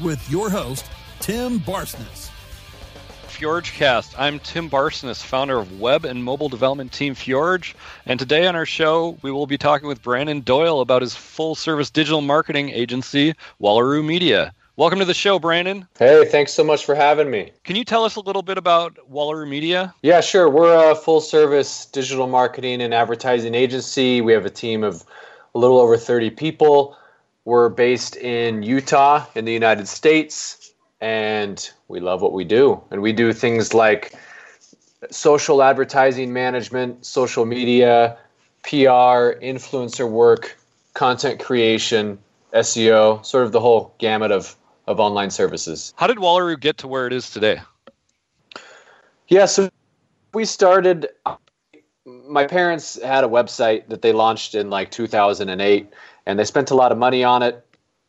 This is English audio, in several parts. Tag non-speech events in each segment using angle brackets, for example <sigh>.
with your host, Tim Barsness. FjordCast. I'm Tim Barsness, founder of web and mobile development team Fjorge, and today on our show we will be talking with Brandon Doyle about his full-service digital marketing agency, Wallaroo Media. Welcome to the show, Brandon. Hey, thanks so much for having me. Can you tell us a little bit about Wallaroo Media? Yeah, sure. We're a full service digital marketing and advertising agency. We have a team of a little over 30 people. We're based in Utah in the United States, and we love what we do. And we do things like social advertising management, social media, PR, influencer work, content creation, SEO, sort of the whole gamut of of online services. How did Wallaroo get to where it is today? Yeah, so we started. My parents had a website that they launched in like 2008, and they spent a lot of money on it.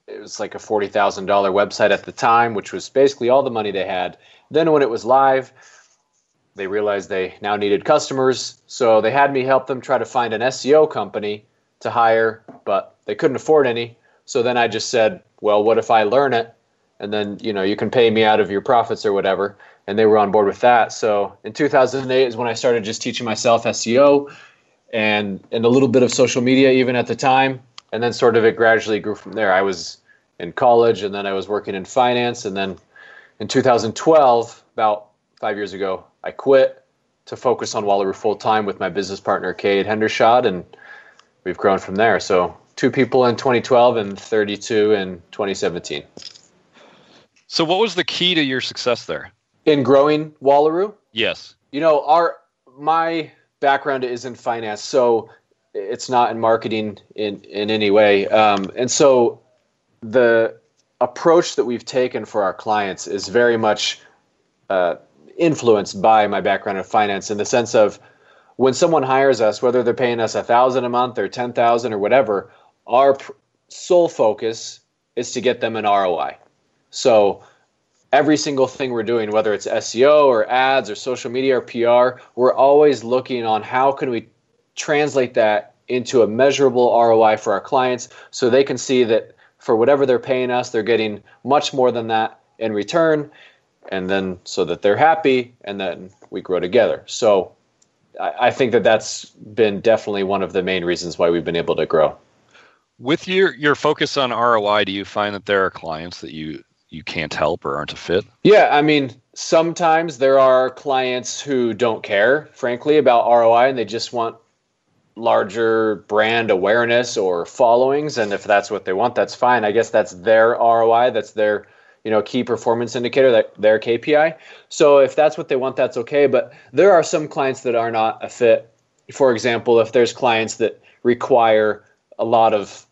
It was like a $40,000 website at the time, which was basically all the money they had. Then, when it was live, they realized they now needed customers. So they had me help them try to find an SEO company to hire, but they couldn't afford any. So then I just said, well, what if I learn it and then you know you can pay me out of your profits or whatever and they were on board with that so in 2008 is when i started just teaching myself seo and and a little bit of social media even at the time and then sort of it gradually grew from there i was in college and then i was working in finance and then in 2012 about five years ago i quit to focus on wallaroo full time with my business partner kate hendershot and we've grown from there so two people in 2012 and 32 in 2017 so, what was the key to your success there? In growing Wallaroo? Yes. You know, our my background is in finance, so it's not in marketing in in any way. Um, and so, the approach that we've taken for our clients is very much uh, influenced by my background in finance, in the sense of when someone hires us, whether they're paying us a thousand a month or ten thousand or whatever, our pr- sole focus is to get them an ROI. So every single thing we're doing, whether it's SEO or ads or social media or PR, we're always looking on how can we translate that into a measurable ROI for our clients so they can see that for whatever they're paying us, they're getting much more than that in return. And then so that they're happy and then we grow together. So I, I think that that's been definitely one of the main reasons why we've been able to grow. With your, your focus on ROI, do you find that there are clients that you you can't help or aren't a fit? Yeah, I mean, sometimes there are clients who don't care, frankly, about ROI and they just want larger brand awareness or followings and if that's what they want that's fine. I guess that's their roi that's their you know key performance indicator that their kpi so if that's what they want that's okay but there are some clients that are not a fit. For example if there's clients that require a lot of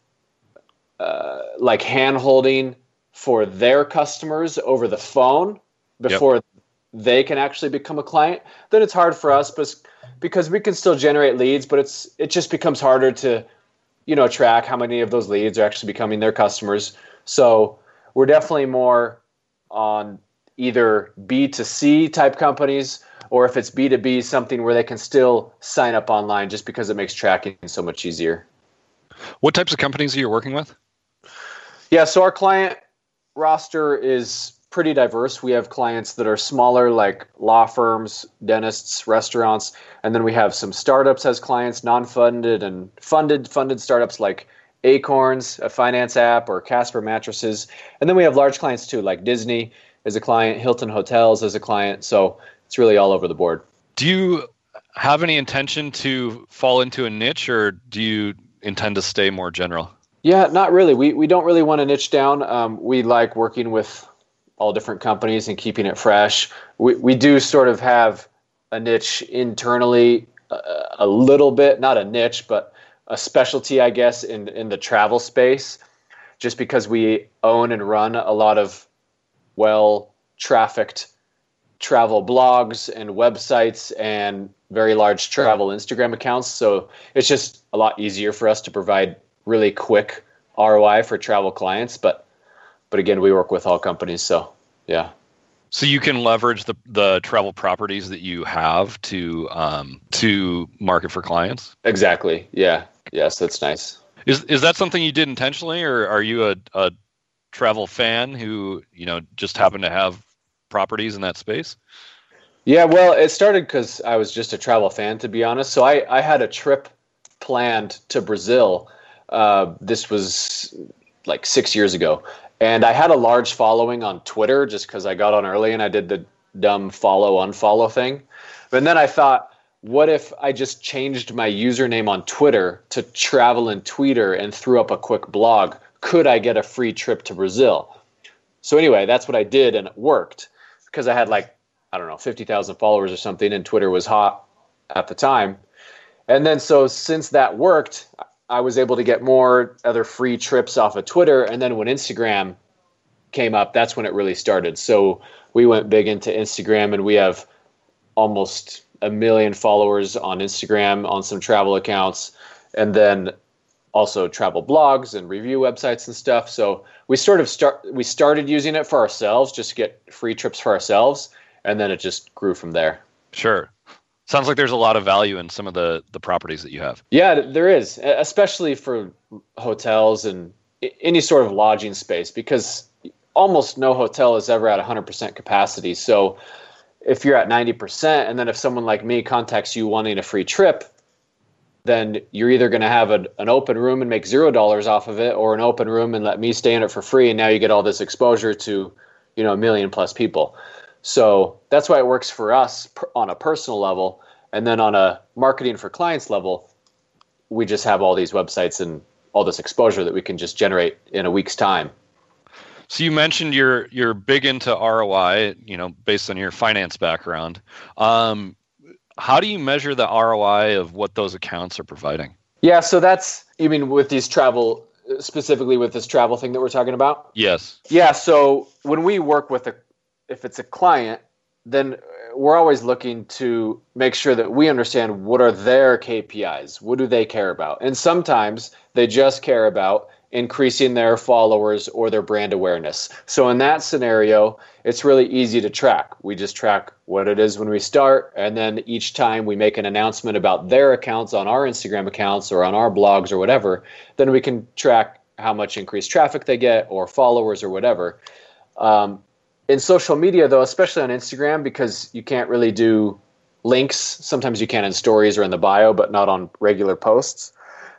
uh, like hand holding for their customers over the phone before yep. they can actually become a client, then it's hard for us but because we can still generate leads, but it's it just becomes harder to you know track how many of those leads are actually becoming their customers. So we're definitely more on either B2C type companies or if it's B2B, something where they can still sign up online just because it makes tracking so much easier. What types of companies are you working with? Yeah, so our client roster is pretty diverse. We have clients that are smaller, like law firms, dentists, restaurants, and then we have some startups as clients, non-funded and funded funded startups like Acorns, a finance app, or Casper mattresses, and then we have large clients too, like Disney as a client, Hilton Hotels as a client. So it's really all over the board. Do you have any intention to fall into a niche, or do you intend to stay more general? Yeah, not really. We we don't really want to niche down. Um, we like working with all different companies and keeping it fresh. We we do sort of have a niche internally, uh, a little bit, not a niche, but a specialty, I guess, in in the travel space, just because we own and run a lot of well trafficked travel blogs and websites and very large travel Instagram accounts. So it's just a lot easier for us to provide really quick ROI for travel clients. But but again, we work with all companies, so yeah. So you can leverage the the travel properties that you have to um, to market for clients. Exactly. Yeah. Yes, that's nice. Is is that something you did intentionally, or are you a, a travel fan who you know just happened to have properties in that space? Yeah, well, it started because I was just a travel fan, to be honest. So I, I had a trip planned to Brazil. Uh, this was like six years ago. And I had a large following on Twitter just because I got on early and I did the dumb follow unfollow thing. But then I thought, what if I just changed my username on Twitter to travel and tweeter and threw up a quick blog? Could I get a free trip to Brazil? So anyway, that's what I did and it worked because I had like I don't know, 50,000 followers or something, and Twitter was hot at the time. And then, so since that worked, I was able to get more other free trips off of Twitter. And then when Instagram came up, that's when it really started. So we went big into Instagram, and we have almost a million followers on Instagram on some travel accounts. And then also travel blogs and review websites and stuff. So we sort of start we started using it for ourselves just to get free trips for ourselves and then it just grew from there. Sure. Sounds like there's a lot of value in some of the the properties that you have. Yeah, there is, especially for hotels and any sort of lodging space because almost no hotel is ever at 100% capacity. So if you're at 90% and then if someone like me contacts you wanting a free trip, then you're either going to have an, an open room and make zero dollars off of it or an open room and let me stay in it for free and now you get all this exposure to you know a million plus people so that's why it works for us on a personal level. And then on a marketing for clients level, we just have all these websites and all this exposure that we can just generate in a week's time. So you mentioned you're you're big into ROI, you know, based on your finance background. Um, how do you measure the ROI of what those accounts are providing? Yeah, so that's you mean with these travel specifically with this travel thing that we're talking about? Yes. Yeah, so when we work with a if it's a client, then we're always looking to make sure that we understand what are their KPIs. What do they care about? And sometimes they just care about increasing their followers or their brand awareness. So in that scenario, it's really easy to track. We just track what it is when we start, and then each time we make an announcement about their accounts on our Instagram accounts or on our blogs or whatever, then we can track how much increased traffic they get or followers or whatever. Um, in social media though especially on instagram because you can't really do links. Sometimes you can in stories or in the bio but not on regular posts.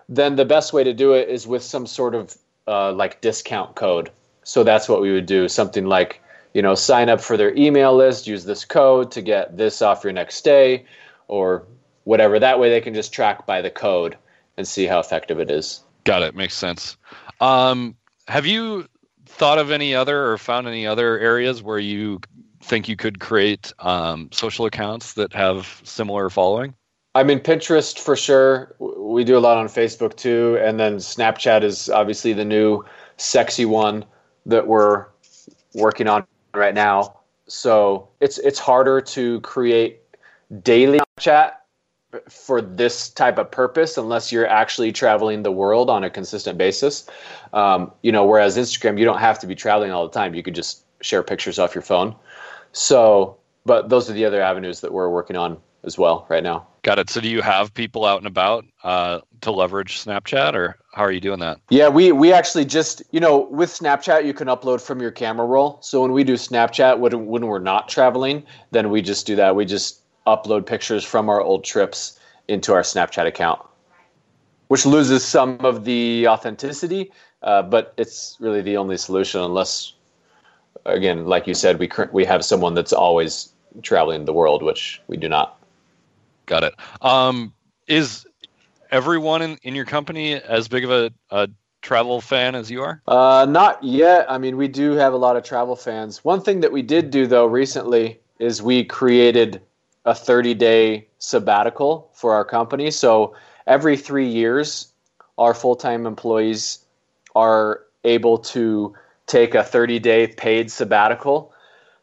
Then the best way to do it is with some sort of uh, like discount code. So that's what we would do something like you know sign up for their email list use this code to get this off your next stay or whatever. That way they can just track by the code and see how effective it is. Got it. Makes sense. Um, have you thought of any other or found any other areas where you think you could create um, social accounts that have similar following? I mean, Pinterest for sure. We do a lot on Facebook too, and then Snapchat is obviously the new sexy one that we're working on right now. So it's it's harder to create daily chat for this type of purpose unless you're actually traveling the world on a consistent basis. Um, you know, whereas Instagram, you don't have to be traveling all the time. You could just share pictures off your phone. So, but those are the other avenues that we're working on as well right now. Got it. So, do you have people out and about uh, to leverage Snapchat, or how are you doing that? Yeah, we we actually just you know with Snapchat you can upload from your camera roll. So when we do Snapchat when when we're not traveling, then we just do that. We just upload pictures from our old trips into our Snapchat account, which loses some of the authenticity, uh, but it's really the only solution unless, again, like you said, we we have someone that's always traveling the world, which we do not. Got it. Um, is everyone in, in your company as big of a, a travel fan as you are? Uh, not yet. I mean, we do have a lot of travel fans. One thing that we did do though recently is we created a 30 day sabbatical for our company. So every three years, our full time employees are able to take a 30 day paid sabbatical.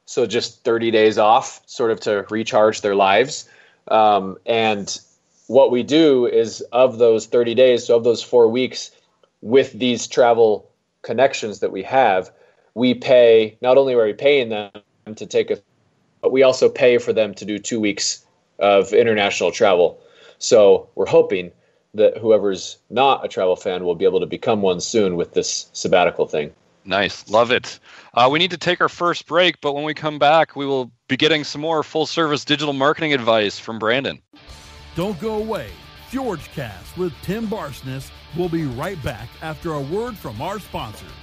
So just 30 days off, sort of to recharge their lives. Um, and what we do is of those 30 days, so of those four weeks, with these travel connections that we have, we pay not only are we paying them to take a, but we also pay for them to do two weeks of international travel. So we're hoping that whoever's not a travel fan will be able to become one soon with this sabbatical thing. Nice. Love it. Uh, we need to take our first break, but when we come back, we will be getting some more full service digital marketing advice from Brandon. Don't go away. FjordCast with Tim Barsness will be right back after a word from our sponsors.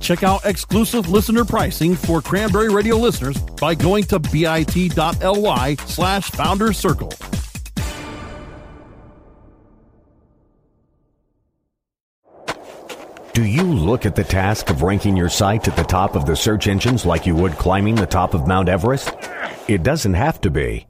Check out exclusive listener pricing for Cranberry Radio listeners by going to bit.ly slash founder circle. Do you look at the task of ranking your site at the top of the search engines like you would climbing the top of Mount Everest? It doesn't have to be.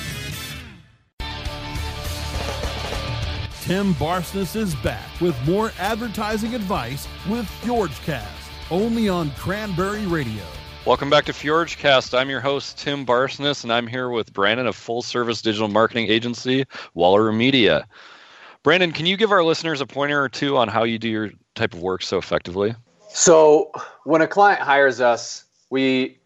Tim Barsness is back with more advertising advice with FjordCast, only on Cranberry Radio. Welcome back to FjordCast. I'm your host, Tim Barsness, and I'm here with Brandon of full service digital marketing agency, Wallaroo Media. Brandon, can you give our listeners a pointer or two on how you do your type of work so effectively? So, when a client hires us, we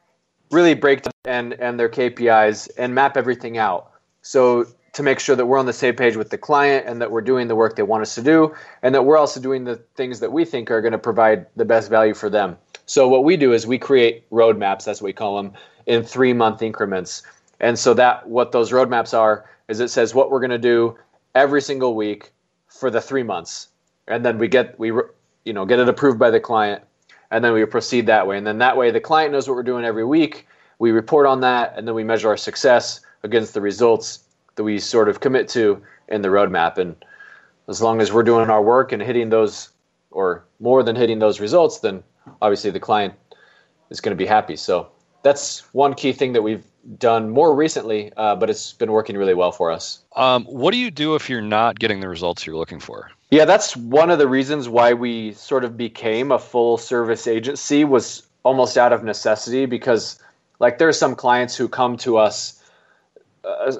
really break down and, and their KPIs and map everything out. So, to make sure that we're on the same page with the client and that we're doing the work they want us to do and that we're also doing the things that we think are going to provide the best value for them. So what we do is we create roadmaps, that's what we call them, in three month increments. And so that what those roadmaps are is it says what we're going to do every single week for the three months, and then we get we you know get it approved by the client, and then we proceed that way. And then that way the client knows what we're doing every week. We report on that, and then we measure our success against the results that we sort of commit to in the roadmap. And as long as we're doing our work and hitting those, or more than hitting those results, then obviously the client is going to be happy. So that's one key thing that we've done more recently, uh, but it's been working really well for us. Um, what do you do if you're not getting the results you're looking for? Yeah, that's one of the reasons why we sort of became a full service agency was almost out of necessity because like there's some clients who come to us uh,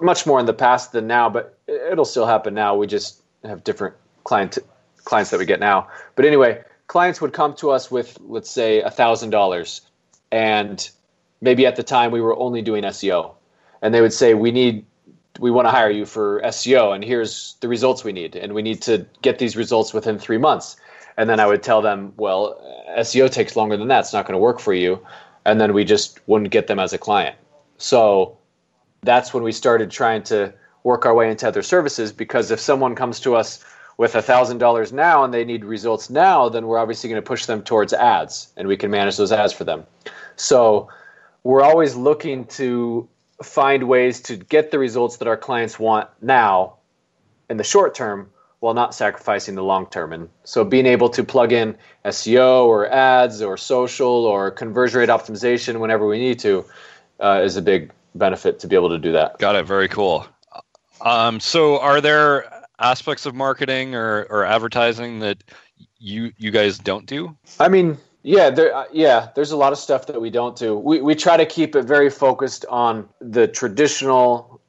much more in the past than now, but it'll still happen now. We just have different client clients that we get now. But anyway, clients would come to us with let's say a thousand dollars, and maybe at the time we were only doing SEO, and they would say we need we want to hire you for SEO, and here's the results we need, and we need to get these results within three months. And then I would tell them, well, SEO takes longer than that. It's not going to work for you. And then we just wouldn't get them as a client. So that's when we started trying to work our way into other services because if someone comes to us with a thousand dollars now and they need results now then we're obviously going to push them towards ads and we can manage those ads for them so we're always looking to find ways to get the results that our clients want now in the short term while not sacrificing the long term. And so being able to plug in SEO or ads or social or conversion rate optimization whenever we need to uh, is a big benefit to be able to do that. Got it. Very cool. Um, so are there aspects of marketing or, or advertising that you you guys don't do? I mean, yeah, there, uh, yeah. There's a lot of stuff that we don't do. We we try to keep it very focused on the traditional.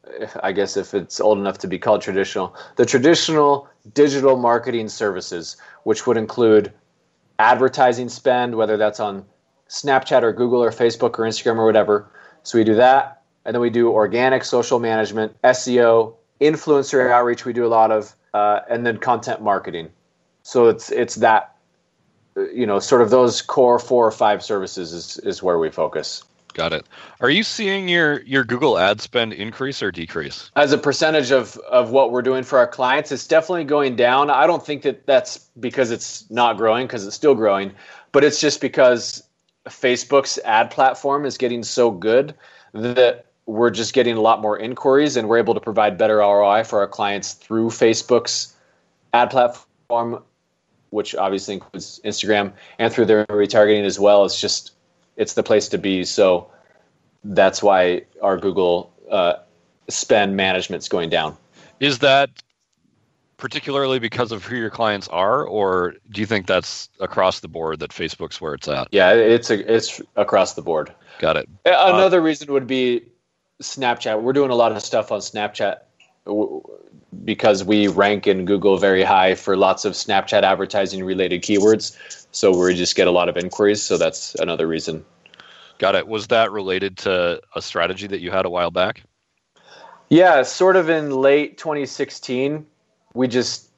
I guess if it's old enough to be called traditional, the traditional digital marketing services, which would include advertising spend, whether that's on Snapchat or Google or Facebook or Instagram or whatever. So we do that, and then we do organic social management, SEO, influencer outreach. We do a lot of, uh, and then content marketing. So it's it's that you know sort of those core four or five services is is where we focus. Got it. Are you seeing your your Google ad spend increase or decrease? As a percentage of of what we're doing for our clients, it's definitely going down. I don't think that that's because it's not growing because it's still growing, but it's just because Facebook's ad platform is getting so good that we're just getting a lot more inquiries and we're able to provide better ROI for our clients through Facebook's ad platform which obviously includes Instagram, and through their retargeting as well. It's just it's the place to be. So that's why our Google uh, spend management is going down. Is that particularly because of who your clients are, or do you think that's across the board that Facebook's where it's at? Yeah, it's a, it's across the board. Got it. Another uh, reason would be Snapchat. We're doing a lot of stuff on Snapchat because we rank in Google very high for lots of Snapchat advertising related keywords. So we just get a lot of inquiries. So that's another reason. Got it. Was that related to a strategy that you had a while back? Yeah, sort of in late 2016, we just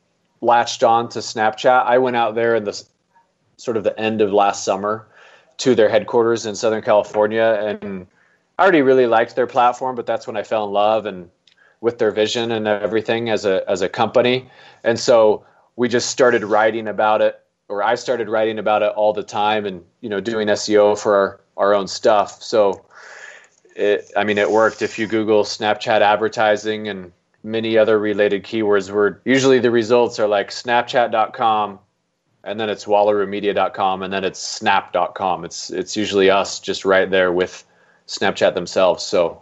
latched on to Snapchat. I went out there in the sort of the end of last summer to their headquarters in Southern California and I already really liked their platform, but that's when I fell in love and with their vision and everything as a as a company. And so we just started writing about it, or I started writing about it all the time, and you know doing SEO for our, our own stuff. So it, I mean, it worked. If you Google Snapchat advertising and many other related keywords, were usually the results are like Snapchat.com, and then it's WallarooMedia.com, and then it's Snap.com. It's it's usually us just right there with Snapchat themselves. So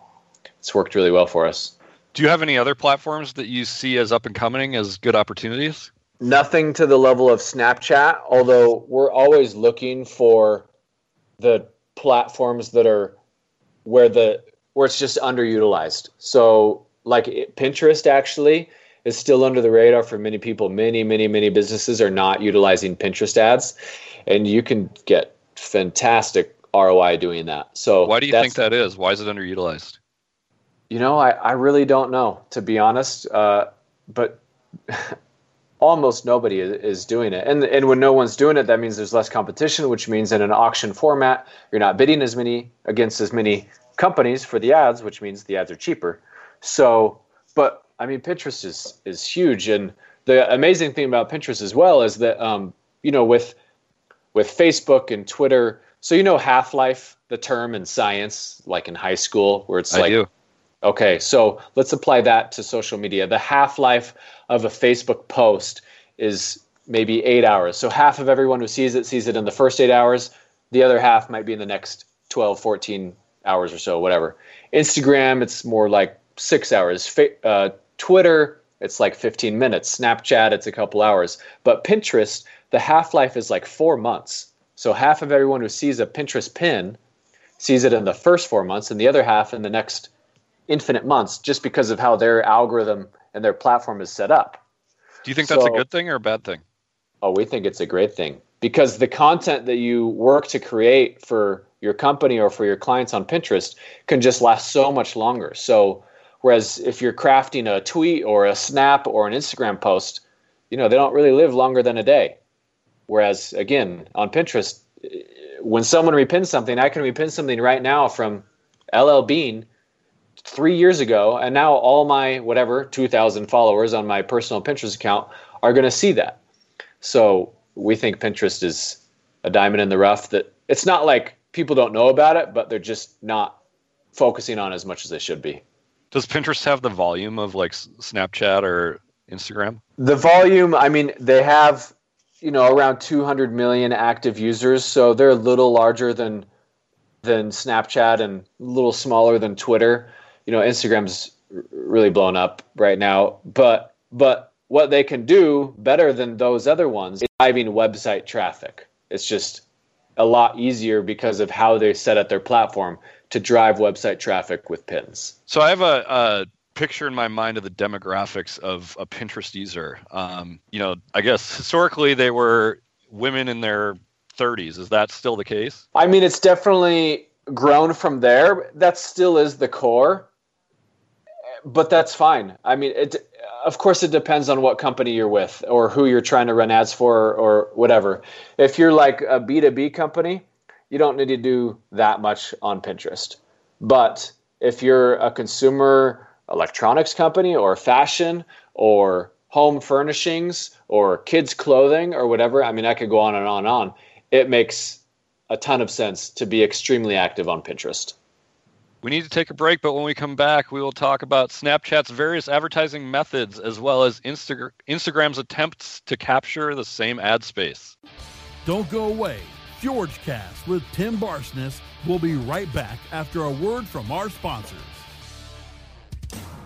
it's worked really well for us. Do you have any other platforms that you see as up and coming as good opportunities? Nothing to the level of Snapchat, although we're always looking for the platforms that are where the where it's just underutilized. So like Pinterest actually is still under the radar for many people. Many, many, many businesses are not utilizing Pinterest ads, and you can get fantastic ROI doing that. So why do you think that is? Why is it underutilized? You know, I, I really don't know, to be honest. Uh, but <laughs> almost nobody is, doing it. And, and when no one's doing it, that means there's less competition, which means in an auction format, you're not bidding as many against as many companies for the ads, which means the ads are cheaper. So, but I mean, Pinterest is, is huge. And the amazing thing about Pinterest as well is that, um, you know, with, with Facebook and Twitter, so you know Half Life, the term in science, like in high school, where it's I like do. Okay, so let's apply that to social media. The half life of a Facebook post is maybe eight hours. So half of everyone who sees it sees it in the first eight hours. The other half might be in the next 12, 14 hours or so, whatever. Instagram, it's more like six hours. Uh, Twitter, it's like 15 minutes. Snapchat, it's a couple hours. But Pinterest, the half life is like four months. So half of everyone who sees a Pinterest pin sees it in the first four months, and the other half in the next infinite months just because of how their algorithm and their platform is set up. Do you think that's a good thing or a bad thing? Oh, we think it's a great thing because the content that you work to create for your company or for your clients on Pinterest can just last so much longer. So, whereas if you're crafting a tweet or a snap or an Instagram post, you know, they don't really live longer than a day. Whereas, again, on Pinterest, when someone repins something, I can repin something right now from LL Bean three years ago, and now all my whatever 2,000 followers on my personal Pinterest account are going to see that. So we think Pinterest is a diamond in the rough. That it's not like people don't know about it, but they're just not focusing on as much as they should be. Does Pinterest have the volume of like Snapchat or Instagram? The volume, I mean, they have you know around 200 million active users, so they're a little larger than than Snapchat and a little smaller than Twitter. You know, Instagram's really blown up right now, but but what they can do better than those other ones is driving website traffic. It's just a lot easier because of how they set up their platform to drive website traffic with pins. So I have a, a picture in my mind of the demographics of a Pinterest user. Um, you know, I guess historically they were women in their 30s. Is that still the case? I mean, it's definitely grown from there. That still is the core, but that's fine. I mean, it. Of course, it depends on what company you're with or who you're trying to run ads for or whatever. If you're like a B2B company, you don't need to do that much on Pinterest. But if you're a consumer electronics company or fashion or home furnishings or kids clothing or whatever, I mean, I could go on and on and on. It makes a ton of sense to be extremely active on Pinterest. We need to take a break, but when we come back, we will talk about Snapchat's various advertising methods as well as Insta- Instagram's attempts to capture the same ad space. Don't go away. FjordCast with Tim Barsness will be right back after a word from our sponsors.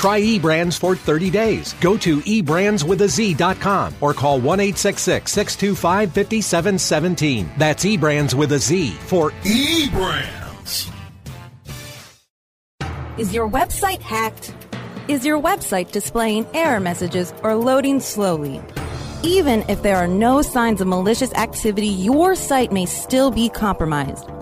Try eBrands for 30 days. Go to eBrandsWithAZ.com or call 1 625 5717. That's eBrands with a Z for eBrands. Is your website hacked? Is your website displaying error messages or loading slowly? Even if there are no signs of malicious activity, your site may still be compromised.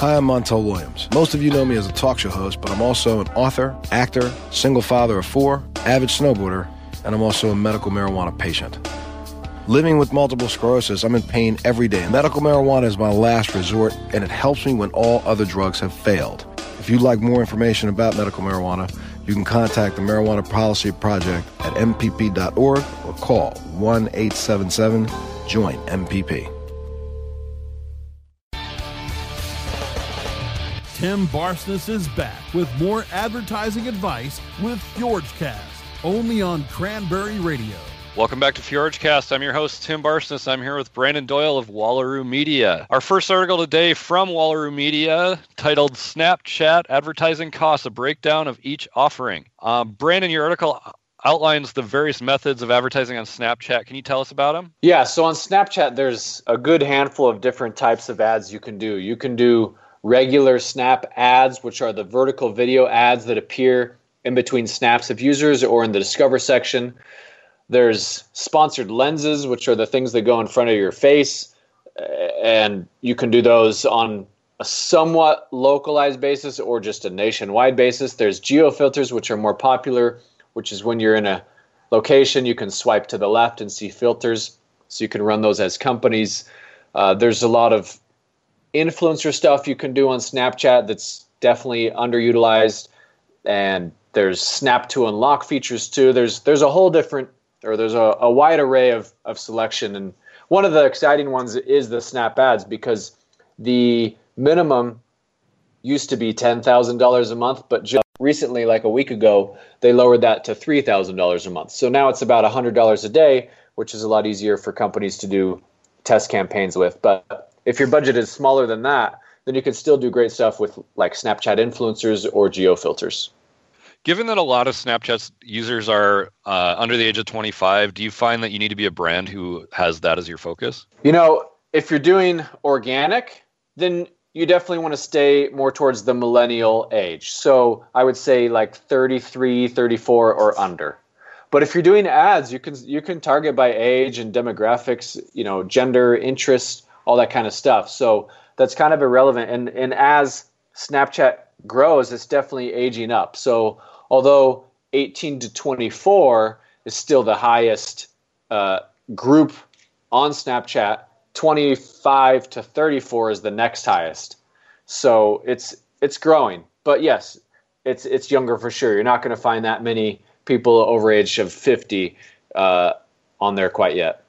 Hi, I'm Montel Williams. Most of you know me as a talk show host, but I'm also an author, actor, single father of four, avid snowboarder, and I'm also a medical marijuana patient. Living with multiple sclerosis, I'm in pain every day. Medical marijuana is my last resort, and it helps me when all other drugs have failed. If you'd like more information about medical marijuana, you can contact the Marijuana Policy Project at MPP.org or call 1 877 JOIN MPP. Tim Barsness is back with more advertising advice with FjordCast, only on Cranberry Radio. Welcome back to FjordCast. I'm your host, Tim Barsness. I'm here with Brandon Doyle of Wallaroo Media. Our first article today from Wallaroo Media, titled Snapchat Advertising Costs, a breakdown of each offering. Um, Brandon, your article outlines the various methods of advertising on Snapchat. Can you tell us about them? Yeah, so on Snapchat, there's a good handful of different types of ads you can do. You can do regular Snap ads, which are the vertical video ads that appear in between snaps of users or in the Discover section. There's sponsored lenses, which are the things that go in front of your face, and you can do those on a somewhat localized basis or just a nationwide basis. There's geo filters, which are more popular, which is when you're in a location, you can swipe to the left and see filters, so you can run those as companies. Uh, there's a lot of influencer stuff you can do on Snapchat that's definitely underutilized, and there's snap to unlock features too. There's there's a whole different or there's a, a wide array of, of selection. And one of the exciting ones is the Snap ads because the minimum used to be $10,000 a month, but just recently, like a week ago, they lowered that to $3,000 a month. So now it's about $100 a day, which is a lot easier for companies to do test campaigns with. But if your budget is smaller than that, then you can still do great stuff with like Snapchat influencers or geo filters. Given that a lot of Snapchat users are uh, under the age of 25, do you find that you need to be a brand who has that as your focus? You know, if you're doing organic, then you definitely want to stay more towards the millennial age. So I would say like 33, 34 or under. But if you're doing ads, you can you can target by age and demographics, you know, gender, interest, all that kind of stuff. So that's kind of irrelevant. And and as Snapchat grows, it's definitely aging up. So although 18 to 24 is still the highest uh, group on Snapchat, 25 to 34 is the next highest. So it's it's growing. But yes, it's it's younger for sure. You're not going to find that many people over age of 50 uh, on there quite yet.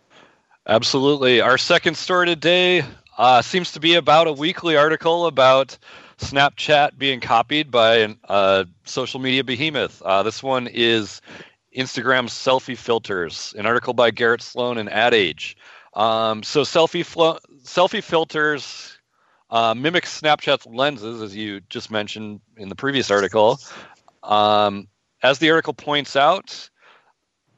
Absolutely. Our second story today uh, seems to be about a weekly article about Snapchat being copied by a uh, social media behemoth. Uh, this one is Instagram selfie filters, an article by Garett Sloane and Ad Age. Um, so selfie flo- selfie filters uh, mimic Snapchat's lenses, as you just mentioned in the previous article. Um, as the article points out,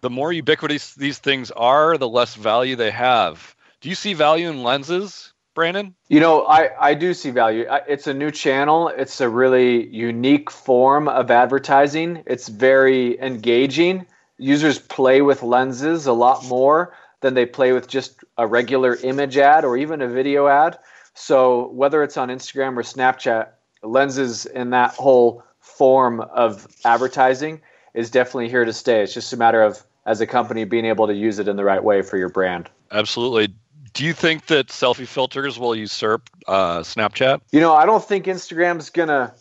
the more ubiquitous these things are, the less value they have. Do you see value in lenses, Brandon? You know, I, I do see value. It's a new channel. It's a really unique form of advertising. It's very engaging. Users play with lenses a lot more than they play with just a regular image ad or even a video ad. So whether it's on Instagram or Snapchat, lenses in that whole form of advertising is definitely here to stay. It's just a matter of as a company being able to use it in the right way for your brand. Absolutely. Do you think that selfie filters will usurp uh, Snapchat? You know, I don't think Instagram's gonna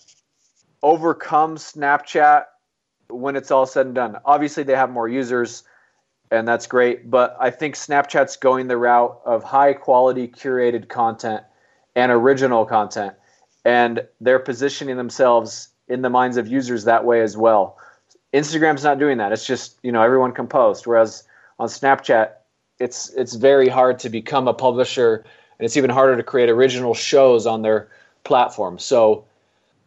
overcome Snapchat when it's all said and done. Obviously, they have more users, and that's great. But I think Snapchat's going the route of high quality curated content and original content, and they're positioning themselves in the minds of users that way as well. Instagram's not doing that. It's just you know everyone can post, whereas on Snapchat, it's it's very hard to become a publisher, and it's even harder to create original shows on their platform. So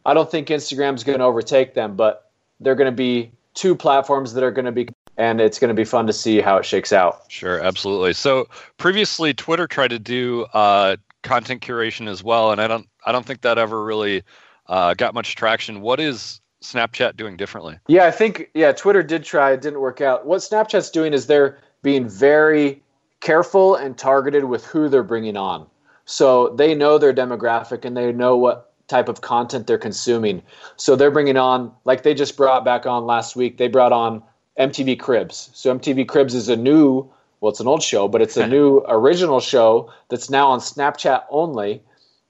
I don't think Instagram's going to overtake them, but they're going to be two platforms that are going to be and it's going to be fun to see how it shakes out. Sure, absolutely. So previously, Twitter tried to do uh, content curation as well, and I don't, I don't think that ever really uh, got much traction. What is Snapchat doing differently? Yeah, I think yeah, Twitter did try, it didn't work out. What Snapchat's doing is they're being very careful and targeted with who they're bringing on. So they know their demographic and they know what type of content they're consuming. So they're bringing on, like they just brought back on last week, they brought on MTV Cribs. So MTV Cribs is a new, well, it's an old show, but it's a <laughs> new original show that's now on Snapchat only.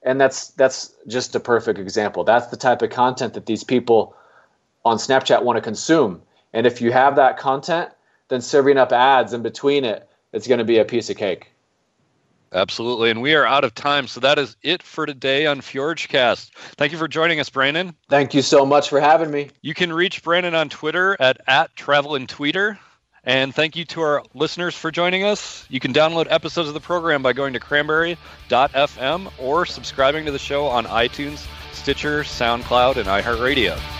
And that's that's just a perfect example. That's the type of content that these people on Snapchat want to consume. And if you have that content, then serving up ads in between it, it's going to be a piece of cake. Absolutely. And we are out of time. So that is it for today on FjordCast. Thank you for joining us, Brandon. Thank you so much for having me. You can reach Brandon on Twitter at, at Travel and Tweeter. And thank you to our listeners for joining us. You can download episodes of the program by going to cranberry.fm or subscribing to the show on iTunes, Stitcher, SoundCloud, and iHeartRadio.